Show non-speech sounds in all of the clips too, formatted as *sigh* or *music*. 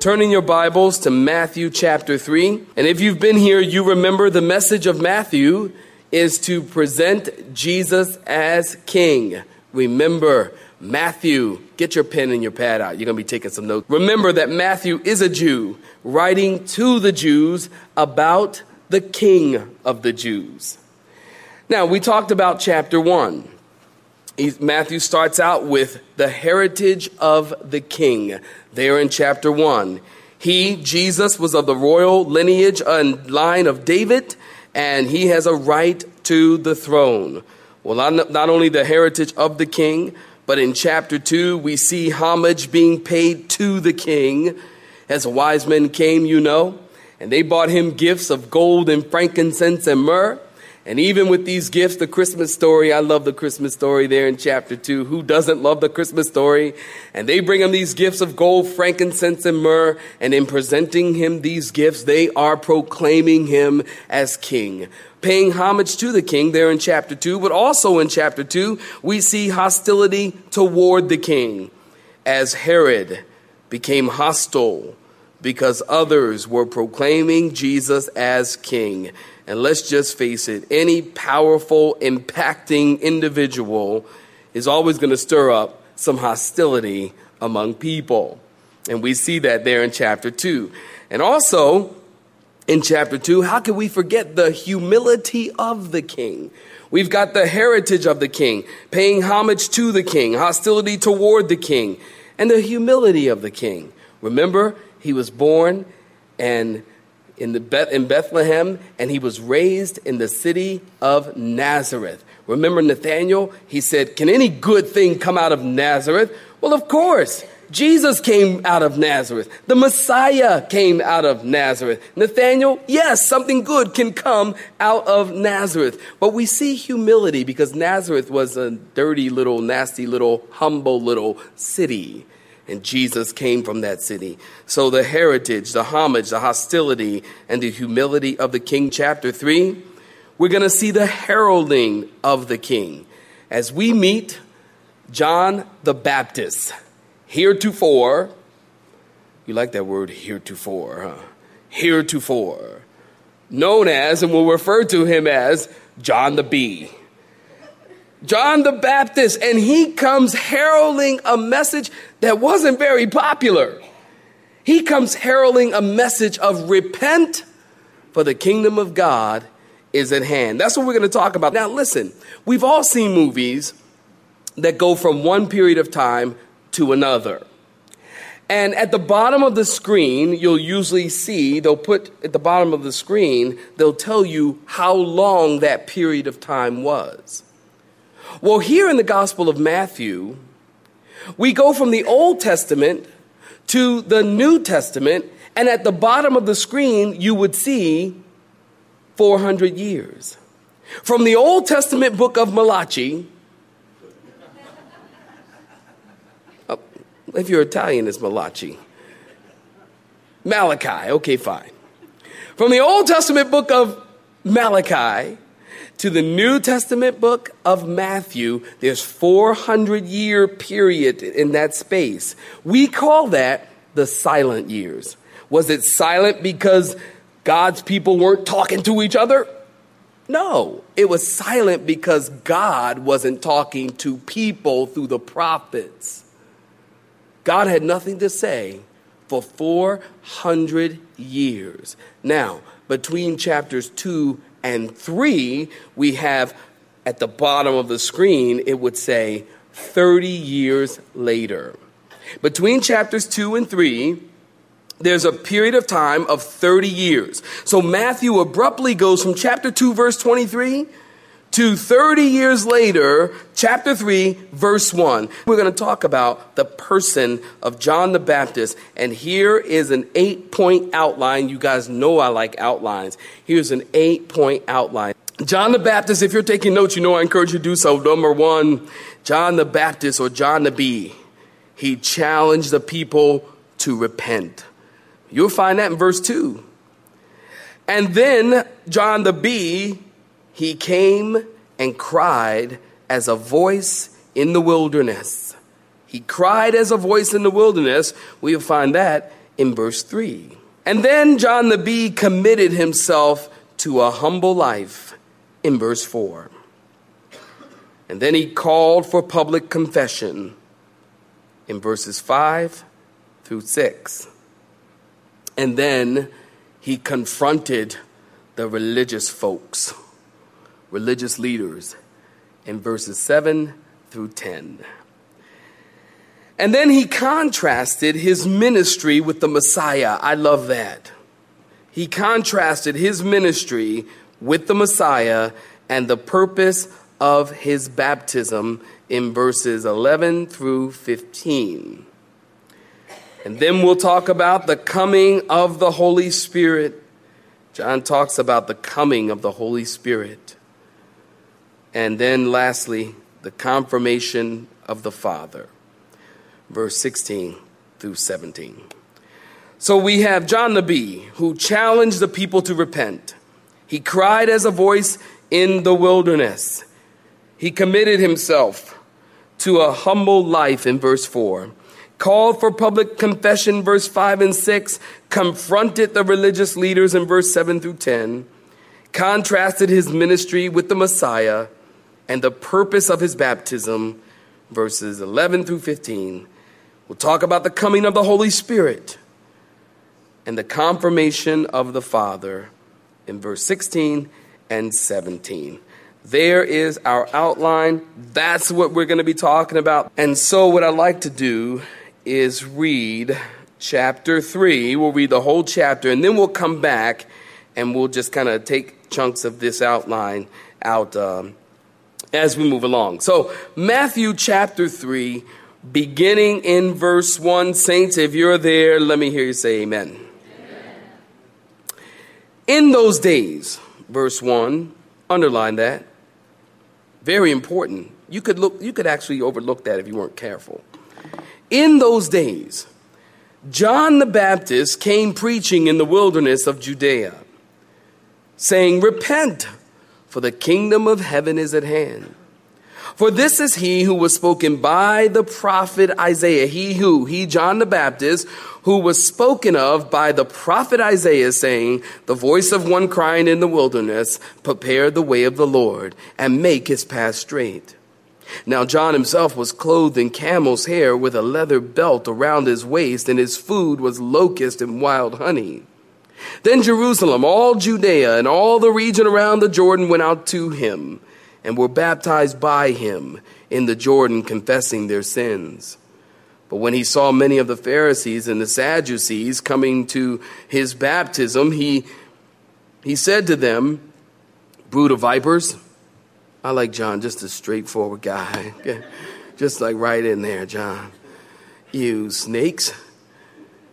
Turn in your Bibles to Matthew chapter 3. And if you've been here, you remember the message of Matthew is to present Jesus as King. Remember, Matthew, get your pen and your pad out. You're going to be taking some notes. Remember that Matthew is a Jew writing to the Jews about the King of the Jews. Now, we talked about chapter 1. Matthew starts out with the heritage of the king there in chapter 1. He, Jesus, was of the royal lineage and line of David, and he has a right to the throne. Well, not, only the heritage of the king, but in chapter 2, we see homage being paid to the king. As wise men came, you know, and they brought him gifts of gold and frankincense and myrrh. And even with these gifts, the Christmas story, I love the Christmas story there in chapter 2. Who doesn't love the Christmas story? And they bring him these gifts of gold, frankincense, and myrrh. And in presenting him these gifts, they are proclaiming him as king. Paying homage to the king there in chapter 2. But also in chapter 2, we see hostility toward the king as Herod became hostile because others were proclaiming Jesus as king. And let's just face it, any powerful, impacting individual is always going to stir up some hostility among people. And we see that there in chapter 2. And also, in chapter 2, how can we forget the humility of the king? We've got the heritage of the king, paying homage to the king, hostility toward the king, and the humility of the king. Remember, he was born and in, the Beth, in Bethlehem, and he was raised in the city of Nazareth. Remember Nathaniel? He said, Can any good thing come out of Nazareth? Well, of course. Jesus came out of Nazareth. The Messiah came out of Nazareth. Nathaniel, yes, something good can come out of Nazareth. But we see humility because Nazareth was a dirty little, nasty little, humble little city and Jesus came from that city. So the heritage, the homage, the hostility, and the humility of the king, chapter 3, we're going to see the heralding of the king as we meet John the Baptist. Heretofore, you like that word heretofore, huh? Heretofore, known as, and we'll refer to him as John the Bee. John the Baptist, and he comes heralding a message that wasn't very popular. He comes heralding a message of repent, for the kingdom of God is at hand. That's what we're going to talk about. Now, listen, we've all seen movies that go from one period of time to another. And at the bottom of the screen, you'll usually see, they'll put at the bottom of the screen, they'll tell you how long that period of time was. Well, here in the Gospel of Matthew, we go from the Old Testament to the New Testament, and at the bottom of the screen, you would see 400 years. From the Old Testament book of Malachi, oh, if you're Italian, it's Malachi. Malachi, okay, fine. From the Old Testament book of Malachi to the New Testament book of Matthew, there's 400 year period in that space. We call that the silent years. Was it silent because God's people weren't talking to each other? No, it was silent because God wasn't talking to people through the prophets. God had nothing to say for 400 years. Now, between chapters 2 and 3, we have at the bottom of the screen, it would say 30 years later. Between chapters 2 and 3, there's a period of time of 30 years. So Matthew abruptly goes from chapter 2, verse 23 to 30 years later, chapter 3, verse 1. We're going to talk about the person of John the Baptist. And here is an eight point outline. You guys know I like outlines. Here's an eight point outline. John the Baptist, if you're taking notes, you know I encourage you to do so. Number one, John the Baptist or John the B. He challenged the people to repent. You'll find that in verse 2. And then John the B he came and cried as a voice in the wilderness. He cried as a voice in the wilderness. We'll find that in verse 3. And then John the Bee committed himself to a humble life in verse 4. And then he called for public confession in verses 5 through 6. And then he confronted the religious folks religious leaders in verses 7 through 10. And then he contrasted his ministry with the Messiah. I love that. He contrasted his ministry with the Messiah and the purpose of his baptism in verses 11 through 15. And then we'll talk about the coming of the Holy Spirit. John talks about the coming of the Holy Spirit. And then lastly, the confirmation of the Father. Verse 16 through 17. So we have John the Bee, who challenged the people to repent. He cried as a voice in the wilderness. He committed himself to a humble life in verse 4, called for public confession, verse 5 and 6, confronted the religious leaders in verse 7 through 10, contrasted his ministry with the Messiah and the purpose of his baptism, verses 11 through 15. We'll talk about the coming of the Holy Spirit and the confirmation of the Father in verse 16 and 17. There is our outline. That's what we're going to be talking about. And so, what I'd like to do is read chapter 3. We'll read the whole chapter, and then we'll come back and we'll just kind of take chunks of this outline out um, as we move along. So, Matthew chapter 3, beginning in verse 1. Saints, if you're there, let me hear you say amen. amen. In those days, verse 1, underline that. Very important. You could look you could actually overlook that if you weren't careful. In those days, John the Baptist came preaching in the wilderness of Judea, saying, Repent for the kingdom of heaven is at hand. For this is he who was spoken by the prophet Isaiah. He who, he, John the Baptist, who was spoken of by the prophet Isaiah, saying, The voice of one crying in the wilderness, Prepare the way of the Lord, and make his path straight. Now John himself was clothed in camel's hair with a leather belt around his waist, and his food was locust and wild honey. Then Jerusalem, all Judea, and all the region around the Jordan went out to him and were baptized by him in the Jordan, confessing their sins. But when he saw many of the Pharisees and the Sadducees coming to his baptism, he, he said to them, Brood of vipers. I like John, just a straightforward guy. *laughs* just like right in there, John. You snakes.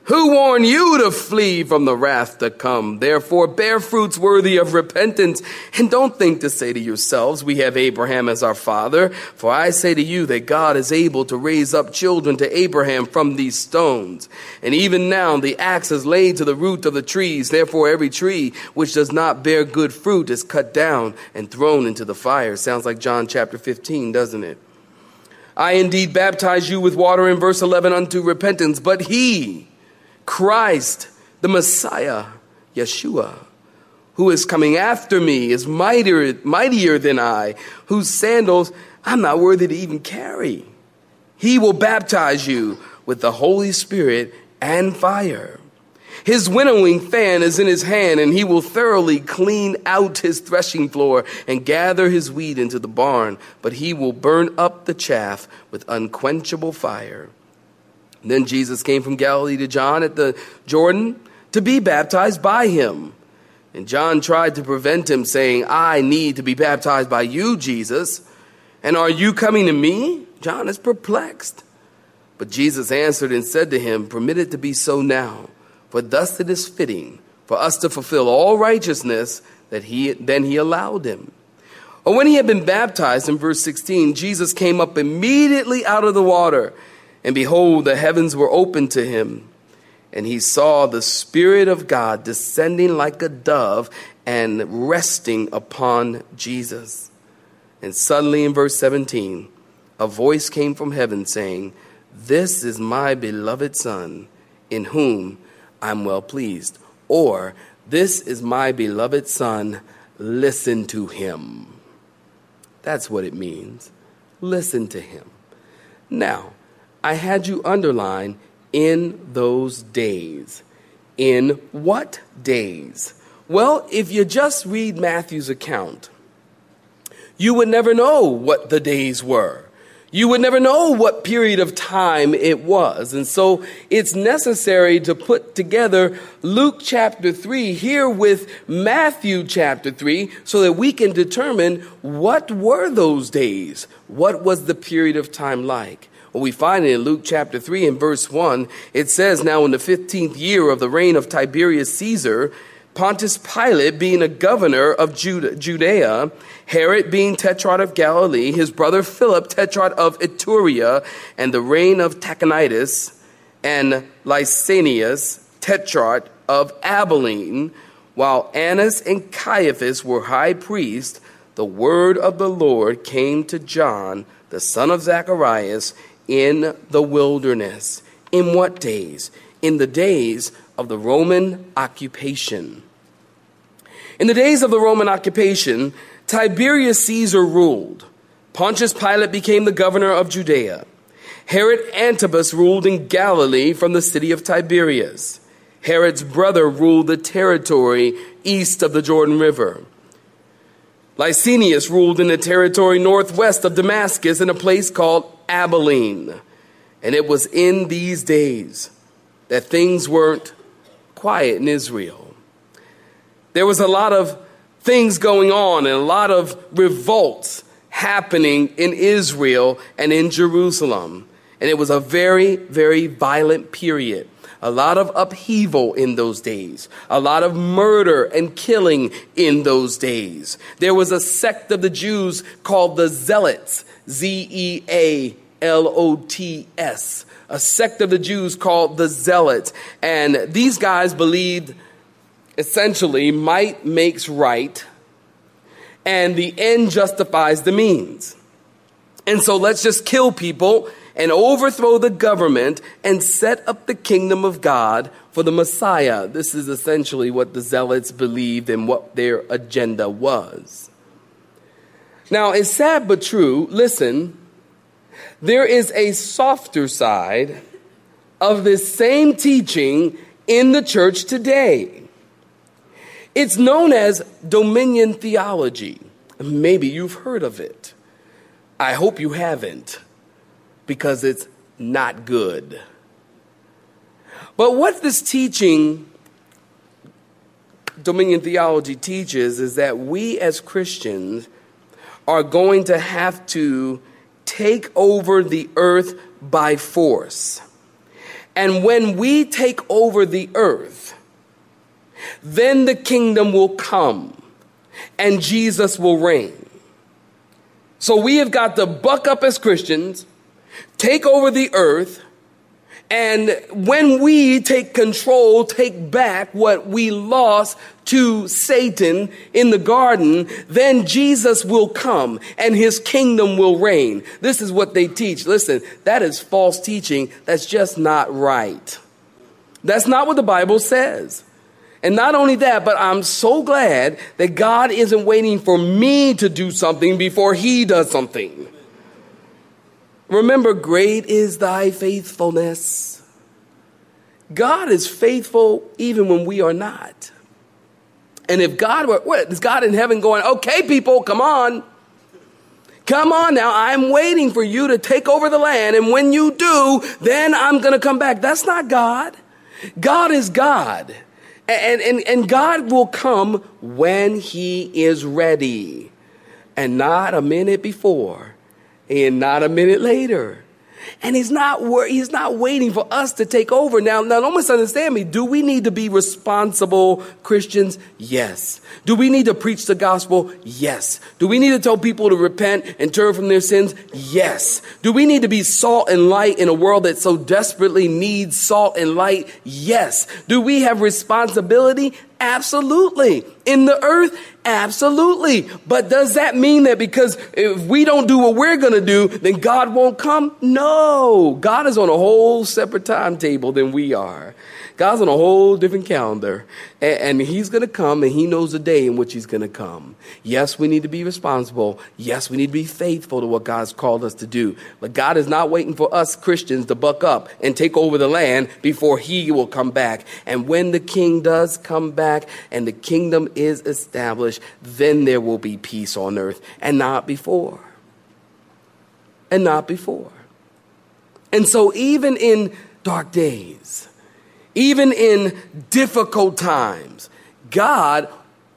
Who warned you to flee from the wrath to come? Therefore, bear fruits worthy of repentance. And don't think to say to yourselves, We have Abraham as our father. For I say to you that God is able to raise up children to Abraham from these stones. And even now the axe is laid to the root of the trees. Therefore, every tree which does not bear good fruit is cut down and thrown into the fire. Sounds like John chapter 15, doesn't it? I indeed baptize you with water in verse 11 unto repentance, but he, Christ, the Messiah, Yeshua, who is coming after me, is mightier, mightier than I, whose sandals I'm not worthy to even carry. He will baptize you with the Holy Spirit and fire. His winnowing fan is in his hand, and he will thoroughly clean out his threshing floor and gather his wheat into the barn, but he will burn up the chaff with unquenchable fire. Then Jesus came from Galilee to John at the Jordan to be baptized by him. And John tried to prevent him, saying, I need to be baptized by you, Jesus. And are you coming to me? John is perplexed. But Jesus answered and said to him, Permit it to be so now for thus it is fitting for us to fulfill all righteousness that he then he allowed him. Or when he had been baptized in verse 16, Jesus came up immediately out of the water, and behold, the heavens were opened to him. And he saw the Spirit of God descending like a dove and resting upon Jesus. And suddenly in verse 17, a voice came from heaven saying, This is my beloved Son, in whom I'm well pleased. Or, this is my beloved son, listen to him. That's what it means. Listen to him. Now, I had you underline in those days. In what days? Well, if you just read Matthew's account, you would never know what the days were you would never know what period of time it was. And so it's necessary to put together Luke chapter 3 here with Matthew chapter 3 so that we can determine what were those days? What was the period of time like? We find it in Luke chapter 3 and verse 1. It says, Now in the 15th year of the reign of Tiberius Caesar, Pontius Pilate being a governor of Judea, Herod being tetrarch of Galilee, his brother Philip tetrarch of Iturea, and the reign of Trachonitis, and Lysanias tetrarch of Abilene, while Annas and Caiaphas were high priests, the word of the Lord came to John, the son of Zacharias, in the wilderness. In what days? In the days of the Roman occupation. In the days of the Roman occupation, Tiberius Caesar ruled. Pontius Pilate became the governor of Judea. Herod Antipas ruled in Galilee from the city of Tiberias. Herod's brother ruled the territory east of the Jordan River. Lysanias ruled in the territory northwest of Damascus in a place called Abilene. And it was in these days that things weren't quiet in Israel. There was a lot of things going on and a lot of revolts happening in Israel and in Jerusalem. And it was a very, very violent period. A lot of upheaval in those days, a lot of murder and killing in those days. There was a sect of the Jews called the Zealots, Z E A L O T S, a sect of the Jews called the Zealots. And these guys believed essentially might makes right and the end justifies the means. And so let's just kill people and overthrow the government and set up the kingdom of God for the Messiah. This is essentially what the Zealots believed and what their agenda was. Now, it's sad but true. Listen, there is a softer side of this same teaching in the church today. It's known as dominion theology. Maybe you've heard of it. I hope you haven't, because it's not good. But what this teaching, dominion theology, teaches is that we as Christians are going to have to take over the earth by force. And when we take over the earth, then the kingdom will come and Jesus will reign. So we have got to buck up as Christians, take over the earth, and when we take control, take back what we lost to Satan in the garden, then Jesus will come and his kingdom will reign. This is what they teach. Listen, that is false teaching. That's just not right. That's not what the Bible says. And not only that, but I'm so glad that God isn't waiting for me to do something before He does something. Remember, great is thy faithfulness. God is faithful even when we are not. And if God were, what, is God in heaven going, okay, people, come on. Come on now, I'm waiting for you to take over the land, and when you do, then I'm gonna come back. That's not God. God is God. And, and, and God will come when He is ready, and not a minute before, and not a minute later. And he's not wor- he's not waiting for us to take over. Now, now don't misunderstand me. Do we need to be responsible Christians? Yes. Do we need to preach the gospel? Yes. Do we need to tell people to repent and turn from their sins? Yes. Do we need to be salt and light in a world that so desperately needs salt and light? Yes. Do we have responsibility? Absolutely. In the earth? Absolutely. But does that mean that because if we don't do what we're going to do, then God won't come? No. God is on a whole separate timetable than we are. God's on a whole different calendar, and, and He's going to come, and He knows the day in which He's going to come. Yes, we need to be responsible. Yes, we need to be faithful to what God's called us to do. But God is not waiting for us Christians to buck up and take over the land before He will come back. And when the King does come back and the kingdom is established, then there will be peace on earth, and not before. And not before. And so, even in dark days, even in difficult times, God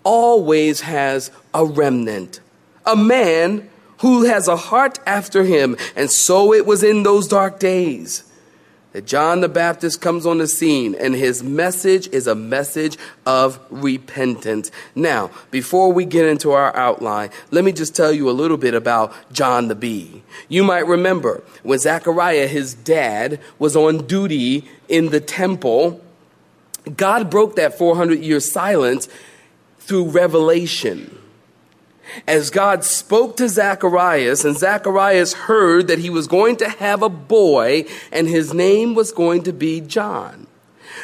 always has a remnant, a man who has a heart after him. And so it was in those dark days that John the Baptist comes on the scene and his message is a message of repentance. Now, before we get into our outline, let me just tell you a little bit about John the Bee. You might remember when Zechariah, his dad, was on duty in the temple, God broke that 400 year silence through revelation. As God spoke to Zacharias, and Zacharias heard that he was going to have a boy, and his name was going to be John.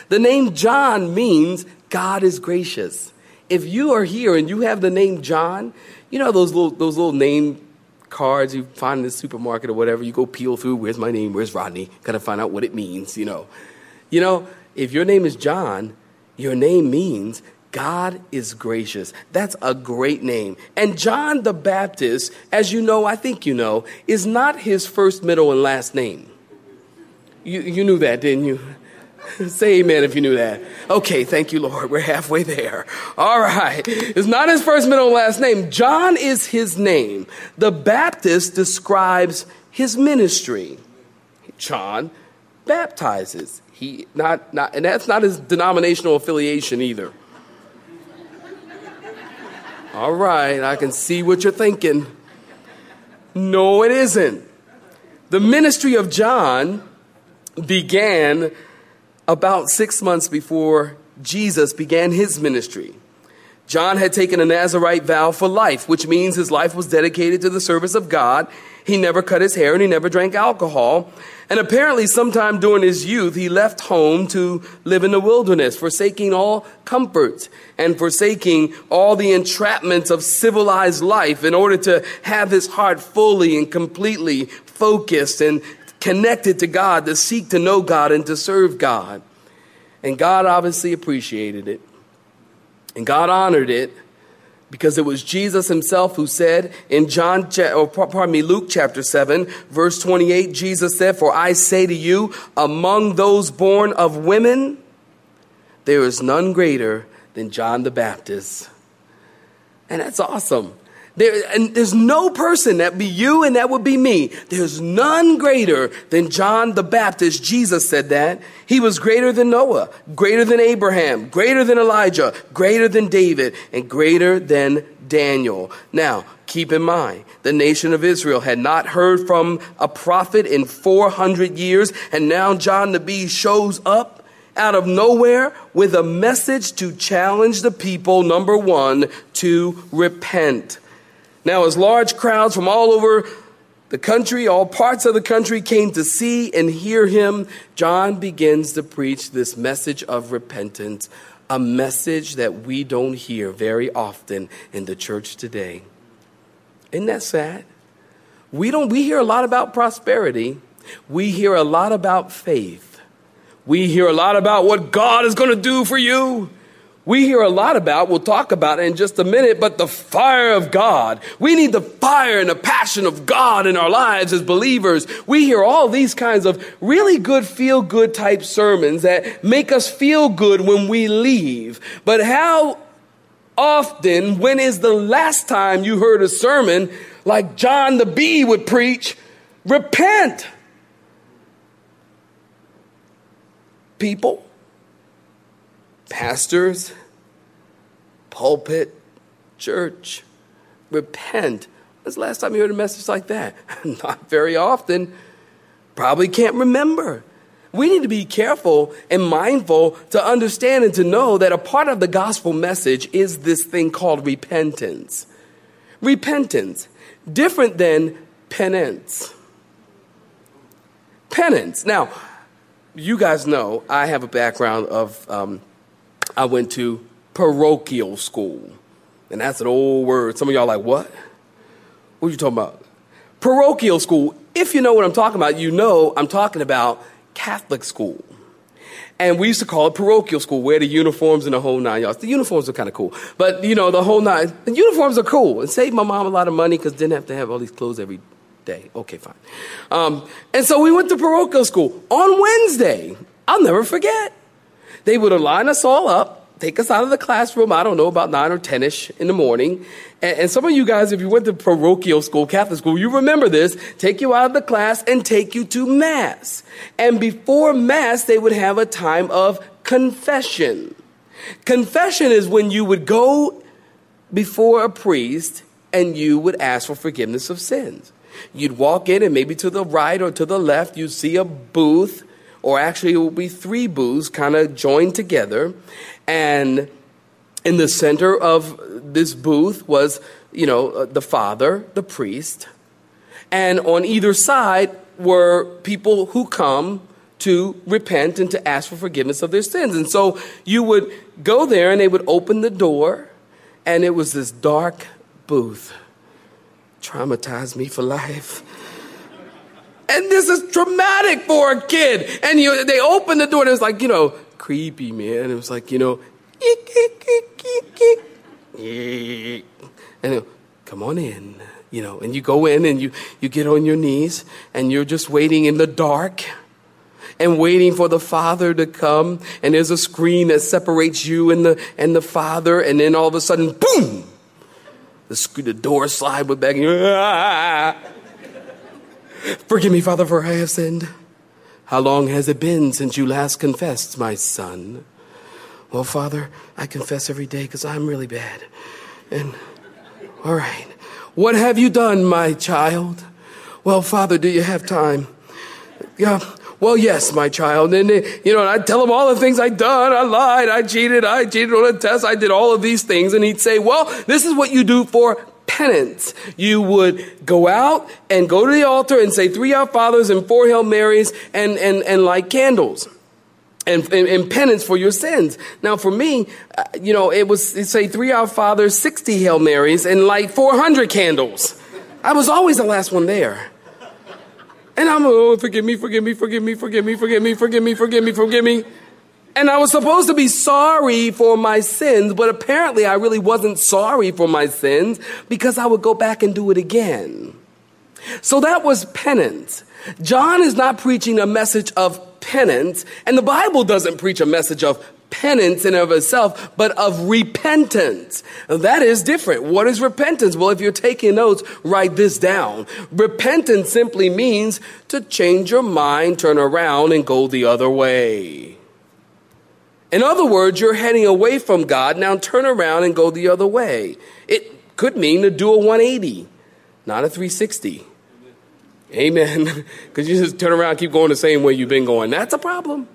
The name John means God is gracious. If you are here and you have the name John, you know those little, those little name cards you find in the supermarket or whatever, you go peel through, where's my name, where's Rodney, gotta find out what it means, you know. You know, if your name is John, your name means God is gracious. That's a great name. And John the Baptist, as you know, I think you know, is not his first, middle, and last name. You, you knew that, didn't you? *laughs* Say amen if you knew that. Okay, thank you, Lord. We're halfway there. All right. It's not his first, middle, and last name. John is his name. The Baptist describes his ministry. John baptizes. He not not and that's not his denominational affiliation either. All right, I can see what you're thinking. No, it isn't. The ministry of John began about six months before Jesus began his ministry. John had taken a Nazarite vow for life, which means his life was dedicated to the service of God. He never cut his hair and he never drank alcohol. And apparently, sometime during his youth, he left home to live in the wilderness, forsaking all comforts and forsaking all the entrapments of civilized life in order to have his heart fully and completely focused and connected to God, to seek to know God and to serve God. And God obviously appreciated it. And God honored it because it was Jesus himself who said in John, or oh, pardon me, Luke chapter 7, verse 28, Jesus said, For I say to you, among those born of women, there is none greater than John the Baptist. And that's awesome. There, and there's no person that be you and that would be me. There's none greater than John the Baptist. Jesus said that. He was greater than Noah, greater than Abraham, greater than Elijah, greater than David, and greater than Daniel. Now, keep in mind, the nation of Israel had not heard from a prophet in 400 years, and now John the Bee shows up out of nowhere with a message to challenge the people, number one, to repent. Now, as large crowds from all over the country, all parts of the country came to see and hear him, John begins to preach this message of repentance, a message that we don't hear very often in the church today. Isn't that sad? We don't we hear a lot about prosperity. We hear a lot about faith. We hear a lot about what God is going to do for you. We hear a lot about, we'll talk about it in just a minute, but the fire of God. We need the fire and the passion of God in our lives as believers. We hear all these kinds of really good feel good type sermons that make us feel good when we leave. But how often, when is the last time you heard a sermon like John the Bee would preach? Repent. People pastors, pulpit, church. Repent. When's the last time you heard a message like that? *laughs* Not very often. Probably can't remember. We need to be careful and mindful to understand and to know that a part of the gospel message is this thing called repentance. Repentance, different than penance. Penance. Now, you guys know I have a background of um, I went to parochial school. And that's an old word. Some of y'all are like, what? What are you talking about? Parochial school. If you know what I'm talking about, you know I'm talking about Catholic school. And we used to call it parochial school, wear the uniforms and the whole nine yards. The uniforms are kind of cool. But, you know, the whole nine, the uniforms are cool. and saved my mom a lot of money because didn't have to have all these clothes every day. Okay, fine. Um, and so we went to parochial school on Wednesday. I'll never forget. They would line us all up, take us out of the classroom, I don't know, about 9 or 10 ish in the morning. And, and some of you guys, if you went to parochial school, Catholic school, you remember this, take you out of the class and take you to Mass. And before Mass, they would have a time of confession. Confession is when you would go before a priest and you would ask for forgiveness of sins. You'd walk in, and maybe to the right or to the left, you'd see a booth or actually it will be three booths kind of joined together. And in the center of this booth was, you know, uh, the father, the priest. And on either side were people who come to repent and to ask for forgiveness of their sins. And so you would go there and they would open the door, and it was this dark booth. Traumatized me for *laughs* life. And this is traumatic for a kid. And you, they opened the door and it was like, you know, creepy, man. It was like, you know, and it, come on in, you know, and you go in and you, you get on your knees and you're just waiting in the dark and waiting for the father to come. And there's a screen that separates you and the and the father. And then all of a sudden boom! The, the door slide with back and *laughs* Forgive me, Father, for I have sinned. How long has it been since you last confessed, my son? Well, Father, I confess every day because I'm really bad. And, all right. What have you done, my child? Well, Father, do you have time? Yeah. Well, yes, my child. And, eh, you know, I'd tell him all the things I'd done. I lied. I cheated. I cheated on a test. I did all of these things. And he'd say, well, this is what you do for penance. You would go out and go to the altar and say three Our Fathers and four Hail Marys and, and, and light candles. And, and, and, penance for your sins. Now, for me, uh, you know, it was, say three Our Fathers, 60 Hail Marys, and light 400 candles. I was always the last one there. And I'm, oh, forgive me, forgive me, forgive me, forgive me, forgive me, forgive me, forgive me, forgive me. And I was supposed to be sorry for my sins, but apparently I really wasn't sorry for my sins because I would go back and do it again. So that was penance. John is not preaching a message of penance, and the Bible doesn't preach a message of penance in and of itself, but of repentance. That is different. What is repentance? Well, if you're taking notes, write this down. Repentance simply means to change your mind, turn around, and go the other way. In other words, you're heading away from God. Now turn around and go the other way. It could mean to do a 180, not a 360. Amen. *laughs* Because you just turn around keep going the same way you've been going. That's a problem.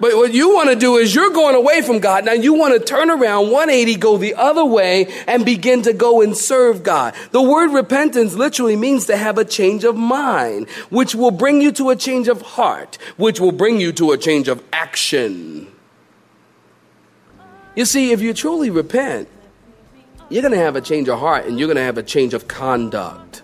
But what you want to do is you're going away from God. Now you want to turn around 180, go the other way, and begin to go and serve God. The word repentance literally means to have a change of mind, which will bring you to a change of heart, which will bring you to a change of action. You see, if you truly repent, you're going to have a change of heart and you're going to have a change of conduct.